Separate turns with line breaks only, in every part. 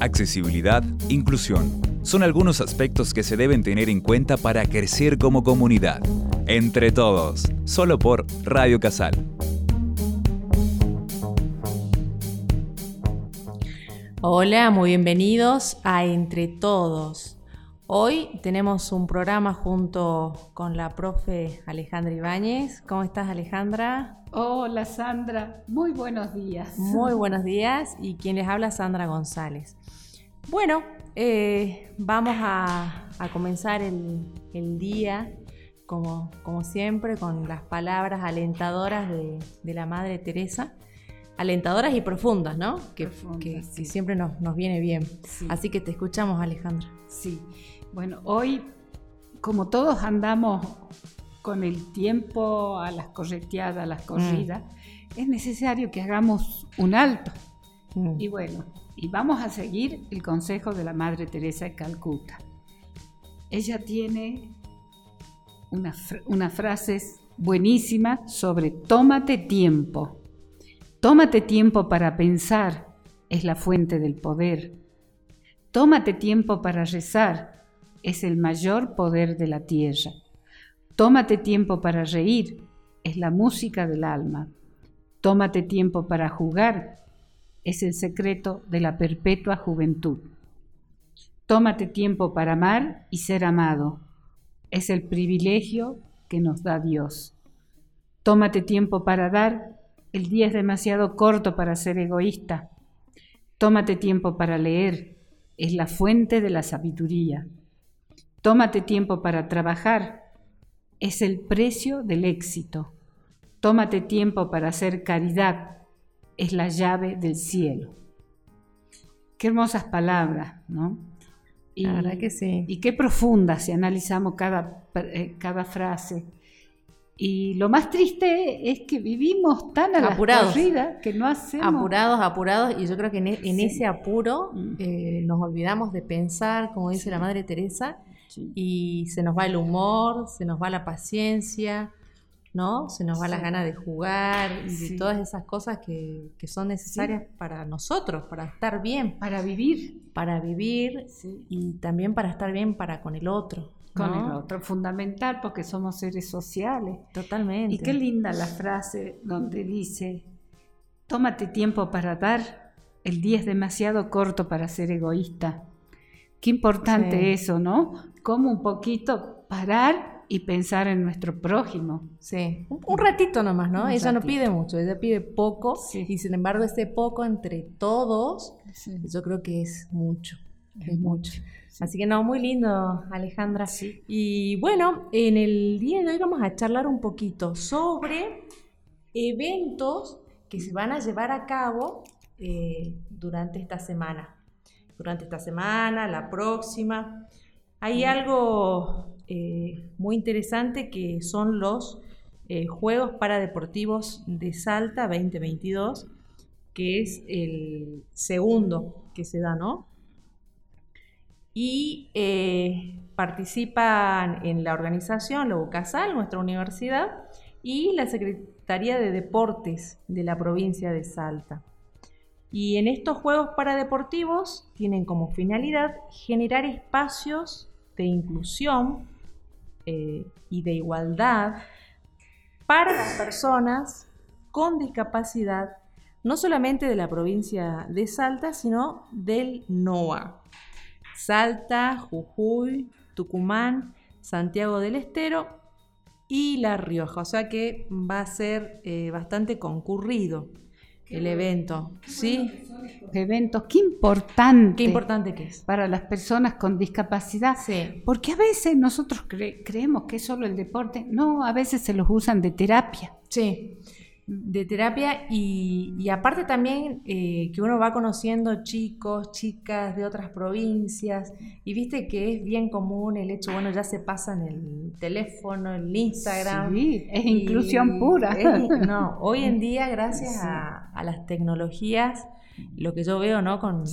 accesibilidad, inclusión. Son algunos aspectos que se deben tener en cuenta para crecer como comunidad. Entre todos, solo por Radio Casal.
Hola, muy bienvenidos a Entre Todos. Hoy tenemos un programa junto con la profe Alejandra Ibáñez. ¿Cómo estás Alejandra?
Hola Sandra, muy buenos días.
Muy buenos días y quien les habla Sandra González. Bueno, eh, vamos a, comenzar el, día como, como, siempre con las palabras alentadoras de, la Madre Teresa. Alentadoras y profundas, ¿no? Que, siempre nos, nos, viene bien. Así que te escuchamos, Alejandra.
Sí. Bueno, hoy, como todos andamos con el tiempo a las correteadas, a las corridas, mm. es necesario que hagamos un alto. Mm. Y bueno, y vamos a seguir el consejo de la Madre Teresa de Calcuta. Ella tiene unas una frases buenísimas sobre tómate tiempo. Tómate tiempo para pensar, es la fuente del poder. Tómate tiempo para rezar, es el mayor poder de la tierra. Tómate tiempo para reír, es la música del alma. Tómate tiempo para jugar, es el secreto de la perpetua juventud. Tómate tiempo para amar y ser amado, es el privilegio que nos da Dios. Tómate tiempo para dar, el día es demasiado corto para ser egoísta. Tómate tiempo para leer, es la fuente de la sabiduría. Tómate tiempo para trabajar. Es el precio del éxito. Tómate tiempo para hacer caridad. Es la llave del cielo. Qué hermosas palabras, ¿no?
Y, la verdad que sí.
Y qué profundas si analizamos cada, eh, cada frase. Y lo más triste es que vivimos tan a
apurados.
la que no hacemos...
Apurados, apurados, y yo creo que en, e, ese apuro mm. eh, nos olvidamos de pensar, como dice la Madre Teresa, y se nos va el humor, se nos va la paciencia, ¿no? Se nos va la gana de jugar y de todas esas cosas que, son necesarias para nosotros, para estar bien.
Para vivir.
Para vivir y también para estar bien para con el otro.
Con el otro, fundamental porque somos seres sociales.
Totalmente.
Y qué linda la frase donde dice, tómate tiempo para dar, el día es demasiado corto para ser egoísta. Qué importante eso, ¿no? Como un poquito parar y pensar en nuestro prójimo.
Sí, un, ratito nomás, ¿no? ella no pide mucho, ella pide poco y sin embargo ese poco entre todos, yo creo que es mucho, es, mucho. Así que no, muy lindo, Alejandra. Sí. Y bueno, en el día de hoy vamos a charlar un poquito sobre eventos que se van a llevar a cabo eh, durante esta semana durante esta semana, la próxima. Hay algo eh, muy interesante que son los eh, Juegos Paradeportivos de Salta 2022, que es el segundo que se da, ¿no? Y eh, participan en la organización, la UCASAL, nuestra universidad, y la Secretaría de Deportes de la provincia de Salta. Y en estos juegos paradeportivos tienen como finalidad generar espacios de inclusión eh, y de igualdad para las personas con discapacidad, no solamente de la provincia de Salta, sino del NOA. Salta, Jujuy, Tucumán, Santiago del Estero y La Rioja. O sea que va a ser eh, bastante concurrido el evento, ¿sí?
Eventos, qué importante.
Qué importante que es.
Para las personas con discapacidad.
Sí.
Porque a veces nosotros creemos que es solo el deporte. No, a veces se los usan de terapia.
Sí de terapia y, aparte también eh, que uno va conociendo chicos, chicas de otras provincias y viste que es bien común el hecho, bueno, ya se pasa en el teléfono, el Instagram.
Sí, es inclusión pura.
no, hoy en día gracias a, a las tecnologías lo que yo veo, ¿no? Con,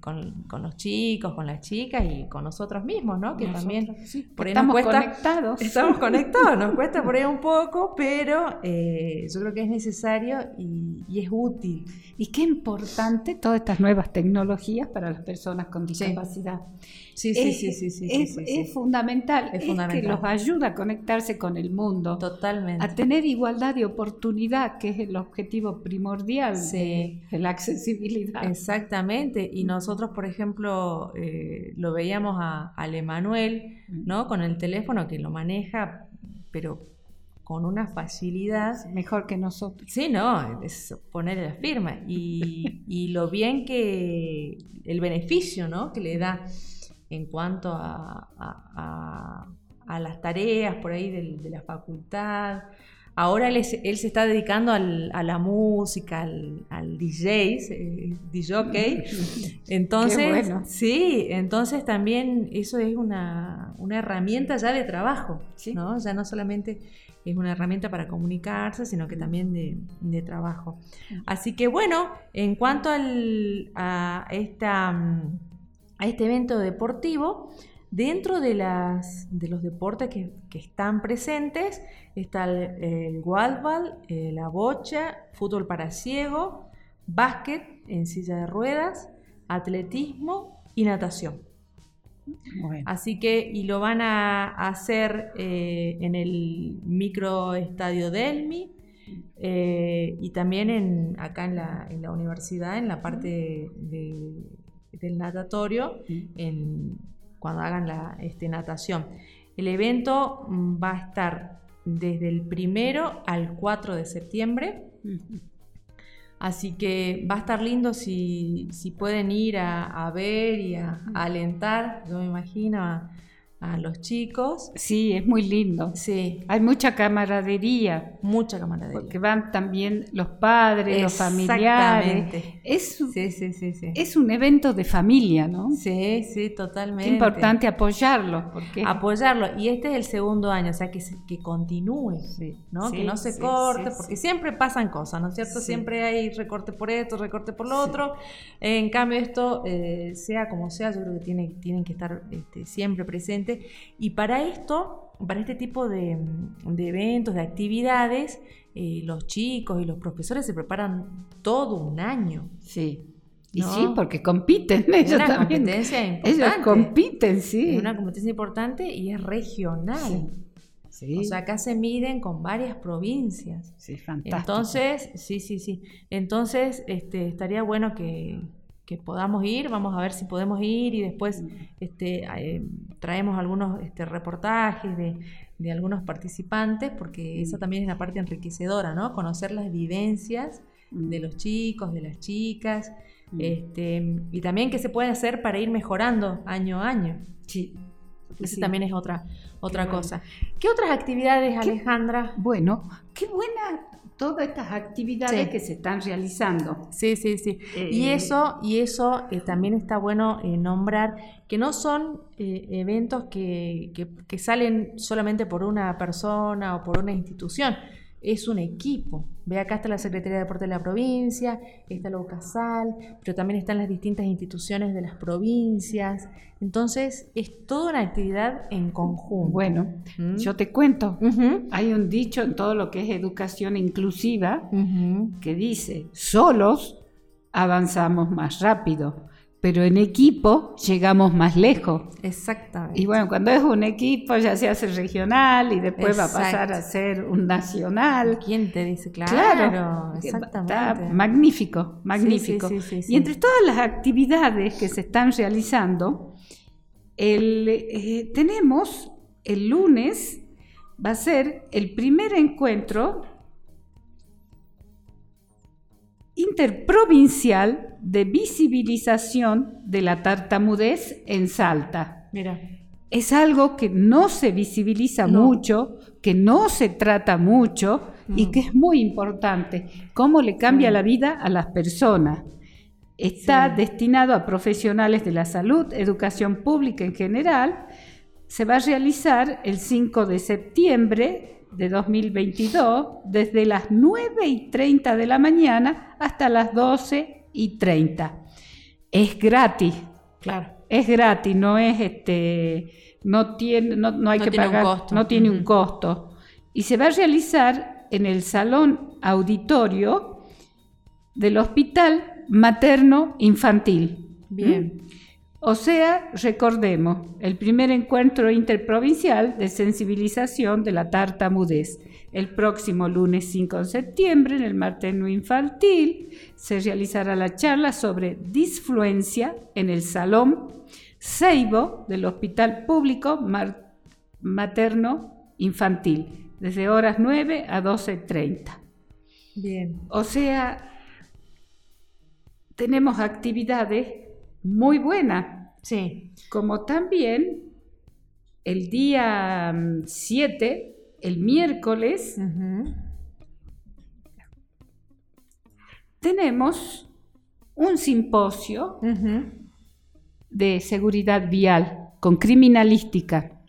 con, los chicos, con las chicas y con nosotros mismos, ¿no? Que también
estamos conectados.
Estamos conectados, nos cuesta por ahí un poco, pero eh, yo creo que es necesario y, y, es útil.
Y qué importante todas estas nuevas tecnologías para las personas con discapacidad.
Sí, sí, sí, sí, sí,
es, fundamental, es, fundamental. que los ayuda a conectarse con el mundo.
Totalmente.
A tener igualdad de oportunidad, que es el objetivo primordial de, la accesibilidad.
Exactamente. Y nosotros, por ejemplo, eh, lo veíamos a, al Emanuel, mm. ¿no? Con el teléfono que lo maneja, pero con una facilidad.
Mejor que nosotros.
Sí, no, es poner la firma. Y, lo bien que, el beneficio ¿no? que le da en cuanto a, a, las tareas por ahí de, la facultad. Ahora él, se está dedicando al, a la música, al, al DJ, eh, DJ, entonces, sí, entonces también eso es una, una herramienta ya de trabajo, ¿no? Ya no solamente es una herramienta para comunicarse, sino que también de, trabajo. Así que bueno, en cuanto a, esta, a este evento deportivo, dentro de, las, de los deportes que, están presentes está el, el eh, la bocha, fútbol para ciego, básquet en silla de ruedas, atletismo y natación. Así que, y lo van a hacer eh, en el microestadio Delmi eh, y también en, acá en la, universidad, en la parte del natatorio, en, cuando hagan la este, natación. El evento mm, va a estar desde el primero al 4 de septiembre. Así que va a estar lindo si, pueden ir a, ver y a, alentar, yo me imagino, a, a los chicos.
Sí, es muy lindo.
Sí.
Hay mucha camaradería.
Mucha camaradería.
Porque van también los padres, los familiares. Es, sí, sí, sí, sí, es un evento de familia, ¿no?
Sí, sí, totalmente.
Qué importante apoyarlo. Porque...
Apoyarlo. Y este es el segundo año, o sea, que, que continúe, ¿no? que no se corte, porque siempre pasan cosas, ¿no es cierto? Siempre hay recorte por esto, recorte por lo otro. En cambio, esto, eh, sea como sea, yo creo que tiene, tienen que estar este, siempre presentes y para esto, para este tipo de, eventos, de actividades, eh, los chicos y los profesores se preparan todo un año.
Sí. Y sí, porque compiten ellos una
competencia importante.
Ellos compiten, sí.
Es una competencia importante y es regional. Sí. O sea, acá se miden con varias provincias.
Sí, fantástico.
Entonces, sí, sí, sí. Entonces, este, estaría bueno que, que podamos ir, vamos a ver si podemos ir y después este, eh, traemos algunos este, reportajes de, algunos participantes, porque esa mm. también es la parte enriquecedora, ¿no? Conocer las vivencias de mm. los chicos, de las chicas, este, y también qué se puede hacer para ir mejorando año a año.
Sí.
Esa también es otra, otra cosa. ¿Qué otras actividades, Alejandra?
Bueno, qué buena todas estas actividades que se están realizando.
Sí, sí, sí. y eh, eso, y eso eh, también está bueno eh, nombrar que no son eventos que, que, salen solamente por una persona o por una institución, es un equipo. Ve acá está la Secretaría de Deporte de la provincia, está la UCASAL, pero también están las distintas instituciones de las provincias. Entonces, es toda una actividad en conjunto.
Bueno, ¿Mm? yo te cuento, hay un dicho en todo lo que es educación inclusiva que dice, solos avanzamos más rápido, pero en equipo llegamos más lejos.
Exactamente.
Y bueno, cuando es un equipo ya se hace regional y después va a pasar a ser un nacional.
¿Quién te dice? Claro,
exactamente. magnífico, magnífico. y entre todas las actividades que se están realizando, eh, tenemos el lunes, va a ser el primer encuentro interprovincial de visibilización de la tartamudez en Salta.
Mira.
Es algo que no se visibiliza mucho, que no se trata mucho y mm. que es muy importante. Cómo le cambia la vida a las personas. Está destinado a profesionales de la salud, educación pública en general. Se va a realizar el 5 de septiembre de 2022 desde las 9 y 30 de la mañana hasta las 12 y 30. Es gratis.
Claro.
Es gratis, no es este, no tiene, no, hay que pagar, no tiene un costo. Y se va a realizar en el salón auditorio del hospital materno infantil.
Bien.
O sea, recordemos, el primer encuentro interprovincial de sensibilización de la tartamudez. El próximo lunes 5 de septiembre, en el materno infantil, se realizará la charla sobre disfluencia en el Salón Seibo del Hospital Público Materno Infantil, desde horas 9 a 12.30.
Bien.
O sea, tenemos actividades muy buenas.
Sí.
Como también el día 7, mm, el miércoles, tenemos un simposio de seguridad vial con criminalística.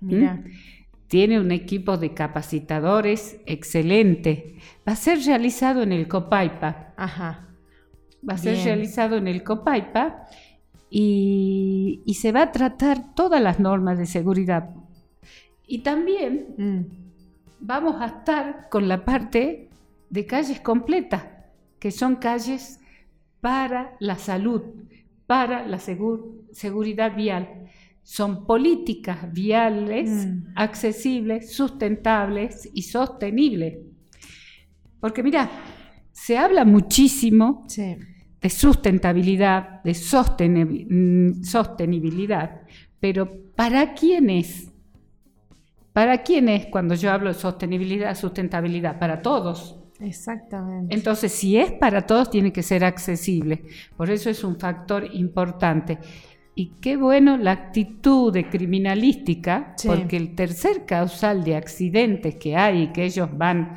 Tiene un equipo de capacitadores excelente. Va a ser realizado en el Copaipa.
Ajá.
Va a ser realizado en el Copaipa y, se va a tratar todas las normas de seguridad. Y también mm. vamos a estar con la parte de calles completas, que son calles para la salud, para la seguridad vial. Son políticas viales mm. accesibles, sustentables y sostenibles. Porque mira, se habla muchísimo de sustentabilidad, de mm, sostenibilidad, pero ¿para quién es? ¿Para quién es cuando yo hablo de sostenibilidad, sustentabilidad? Para todos.
Exactamente.
Entonces, si es para todos, tiene que ser accesible. Por eso es un factor importante. Y qué bueno la actitud de criminalística, porque el tercer causal de accidentes que hay y que ellos van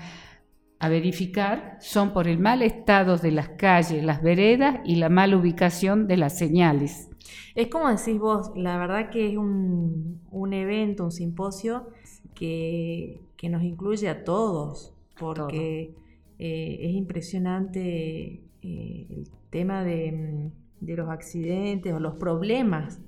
a verificar son por el mal estado de las calles, las veredas y la mala ubicación de las señales.
Es como decís vos, la verdad que es un, evento, un simposio que, nos incluye a todos, porque eh, es impresionante eh, el tema de, los accidentes o los problemas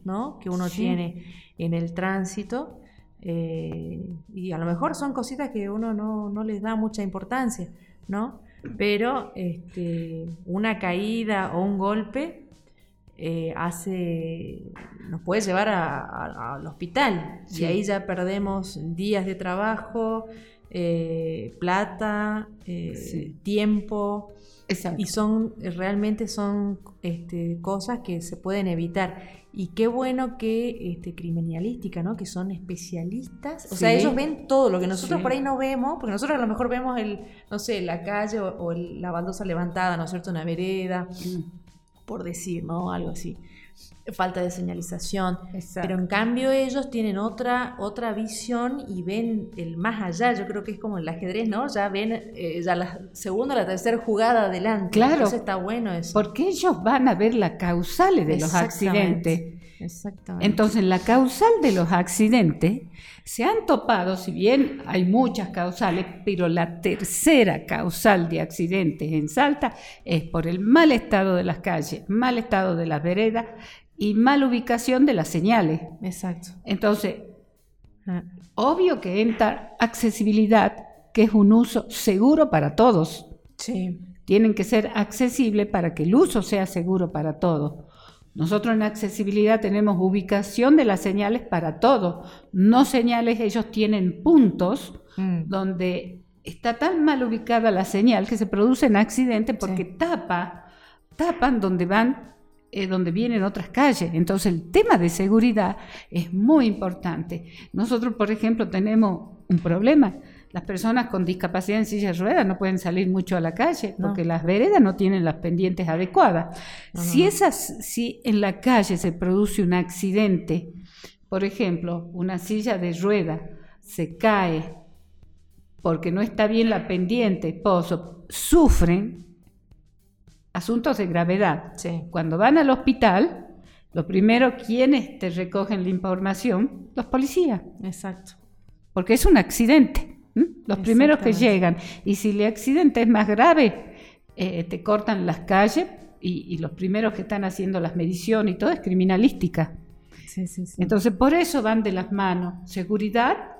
que uno tiene en el tránsito eh, y a lo mejor son cositas que uno no, les da mucha importancia, ¿no? Pero este, una caída o un golpe eh, hace, nos puede llevar al hospital y ahí ya perdemos días de trabajo, eh, plata, tiempo. Y son, realmente son este, cosas que se pueden evitar. Y qué bueno que este, criminalística, ¿no? Que son especialistas. O sea, ellos ven todo lo que nosotros por ahí no vemos, porque nosotros a lo mejor vemos el, no sé, la calle o, la baldosa levantada, ¿no es cierto? Una vereda, mm. por decir, ¿no? Algo así falta de señalización. Pero en cambio ellos tienen otra, otra visión y ven el más allá. Yo creo que es como el ajedrez, ¿no? Ya ven eh, ya la segunda o la tercera jugada adelante.
Claro.
Eso está bueno eso.
Porque ellos van a ver la causales de los accidentes.
Exactamente.
Entonces, la causal de los accidentes se han topado, si bien hay muchas causales, pero la tercera causal de accidentes en Salta es por el mal estado de las calles, mal estado de las veredas y mal ubicación de las señales.
Exacto.
Entonces, ah. obvio que entra accesibilidad, que es un uso seguro para todos.
Sí.
Tienen que ser accesibles para que el uso sea seguro para todos. Nosotros en accesibilidad tenemos ubicación de las señales para todo. No señales, ellos tienen puntos mm. donde está tan mal ubicada la señal que se producen accidentes porque tapa, tapan donde van, eh, donde vienen otras calles. Entonces el tema de seguridad es muy importante. Nosotros, por ejemplo, tenemos un problema las personas con discapacidad en silla de ruedas no pueden salir mucho a la calle porque las veredas no tienen las pendientes adecuadas. si, esas, si en la calle se produce un accidente, por ejemplo, una silla de rueda se cae porque no está bien la pendiente, pozo, sufren asuntos de gravedad. Cuando van al hospital, lo primero, ¿quiénes te recogen la información? Los policías.
Exacto.
Porque es un accidente. Los primeros que llegan. Y si el accidente es más grave, eh, te cortan las calles y, los primeros que están haciendo las mediciones y todo es criminalística. Entonces, por eso van de las manos seguridad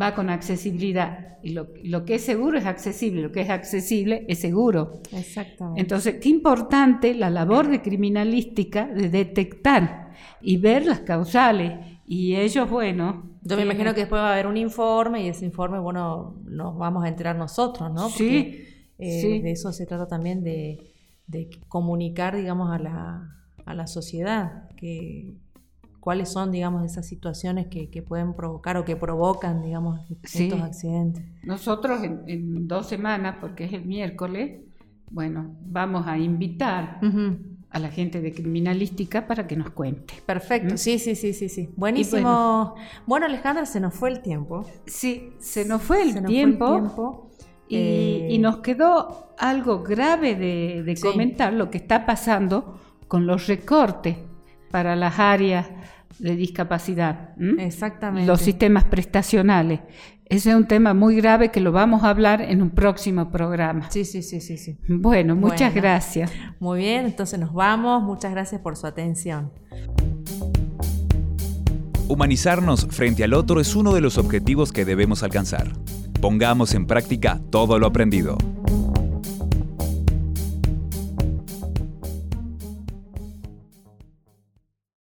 va con accesibilidad. Y lo, lo, que es seguro es accesible, lo que es accesible es seguro.
Exactamente.
Entonces, qué importante la labor de criminalística de detectar y ver las causales. Y ellos, bueno...
Yo me imagino que después va a haber un informe y ese informe, bueno, nos vamos a enterar nosotros, ¿no?
sí,
eh,
sí.
De eso se trata también de, de comunicar, digamos, a la, a la sociedad que cuáles son, digamos, esas situaciones que, que pueden provocar o que provocan, digamos,
Sí.
estos accidentes.
Nosotros en, en dos semanas, porque es el miércoles, bueno, vamos a invitar
Ujú.
A la gente de criminalística para que nos cuente.
Perfecto,
¿Mm?
sí, sí, sí, sí, sí. Buenísimo. bueno. Alejandra, se nos fue el tiempo.
Sí, se nos fue el,
Se
tiempo,
fue el tiempo.
Y,
Eh,
y nos quedó algo grave de, de
Sí.
comentar lo que está pasando con los recortes para las áreas de discapacidad. ¿m?
Exactamente.
Los sistemas prestacionales. Ese es un tema muy grave que lo vamos a hablar en un próximo programa.
Sí, sí, sí, sí, sí.
Bueno, muchas
Bueno.
gracias.
Muy bien, entonces nos vamos. Muchas gracias por su atención.
Humanizarnos frente al otro es uno de los objetivos que debemos alcanzar. Pongamos en práctica todo lo aprendido.